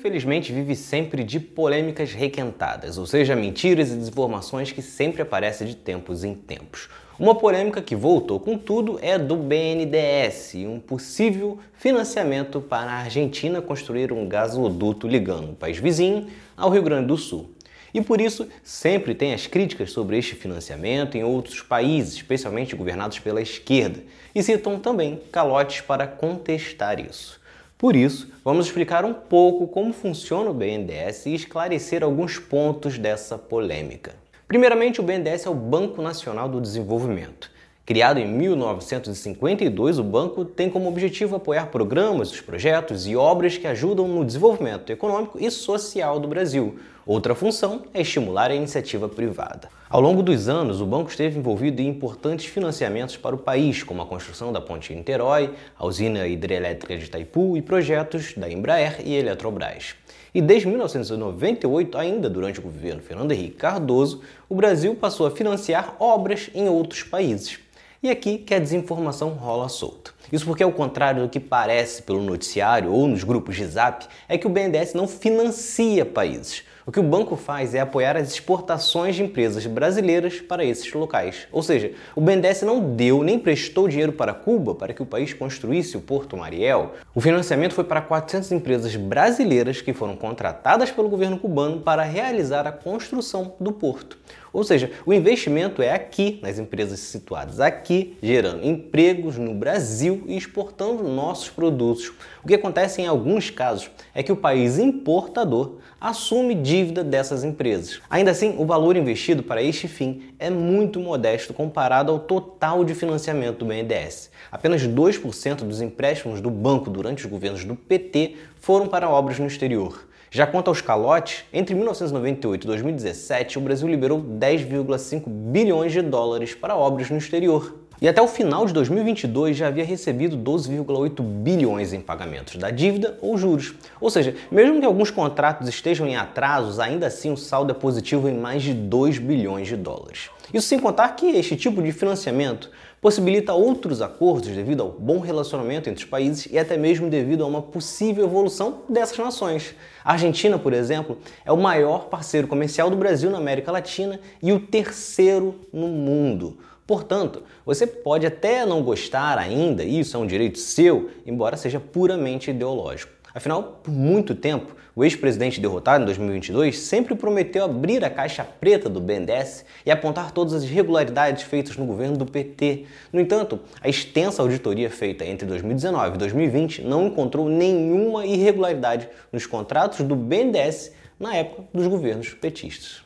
Infelizmente, vive sempre de polêmicas requentadas, ou seja, mentiras e desinformações que sempre aparecem de tempos em tempos. Uma polêmica que voltou com tudo é do BNDES, um possível financiamento para a Argentina construir um gasoduto ligando o país vizinho ao Rio Grande do Sul. E por isso sempre tem as críticas sobre este financiamento em outros países, especialmente governados pela esquerda, e citam também calotes para contestar isso. Por isso, vamos explicar um pouco como funciona o BNDES e esclarecer alguns pontos dessa polêmica. Primeiramente, o BNDES é o Banco Nacional do Desenvolvimento. Criado em 1952, o banco tem como objetivo apoiar programas, projetos e obras que ajudam no desenvolvimento econômico e social do Brasil. Outra função é estimular a iniciativa privada. Ao longo dos anos, o banco esteve envolvido em importantes financiamentos para o país, como a construção da ponte Niterói, a usina hidrelétrica de Itaipu e projetos da Embraer e Eletrobras. E desde 1998, ainda durante o governo Fernando Henrique Cardoso, o Brasil passou a financiar obras em outros países. E aqui que a desinformação rola solta. Isso porque, ao contrário do que parece pelo noticiário ou nos grupos de zap, é que o BNDES não financia países. O que o banco faz é apoiar as exportações de empresas brasileiras para esses locais. Ou seja, o BNDES não deu nem prestou dinheiro para Cuba para que o país construísse o Porto Mariel. O financiamento foi para 400 empresas brasileiras que foram contratadas pelo governo cubano para realizar a construção do porto. Ou seja, o investimento é aqui, nas empresas situadas aqui, gerando empregos no Brasil e exportando nossos produtos. O que acontece em alguns casos é que o país importador assume dívida dessas empresas. Ainda assim, o valor investido para este fim é muito modesto comparado ao total de financiamento do BNDES. Apenas 2% dos empréstimos do banco durante os governos do PT foram para obras no exterior. Já quanto aos calotes, entre 1998 e 2017, o Brasil liberou 10,5 bilhões de dólares para obras no exterior. E até o final de 2022 já havia recebido 12,8 bilhões em pagamentos da dívida ou juros. Ou seja, mesmo que alguns contratos estejam em atrasos, ainda assim o saldo é positivo em mais de 2 bilhões de dólares. Isso sem contar que este tipo de financiamento possibilita outros acordos devido ao bom relacionamento entre os países e até mesmo devido a uma possível evolução dessas nações. A Argentina, por exemplo, é o maior parceiro comercial do Brasil na América Latina e o terceiro no mundo. Portanto, você pode até não gostar ainda, isso é um direito seu, embora seja puramente ideológico. Afinal, por muito tempo, o ex-presidente derrotado em 2022 sempre prometeu abrir a caixa preta do BNDES e apontar todas as irregularidades feitas no governo do PT. No entanto, a extensa auditoria feita entre 2019 e 2020 não encontrou nenhuma irregularidade nos contratos do BNDES na época dos governos petistas.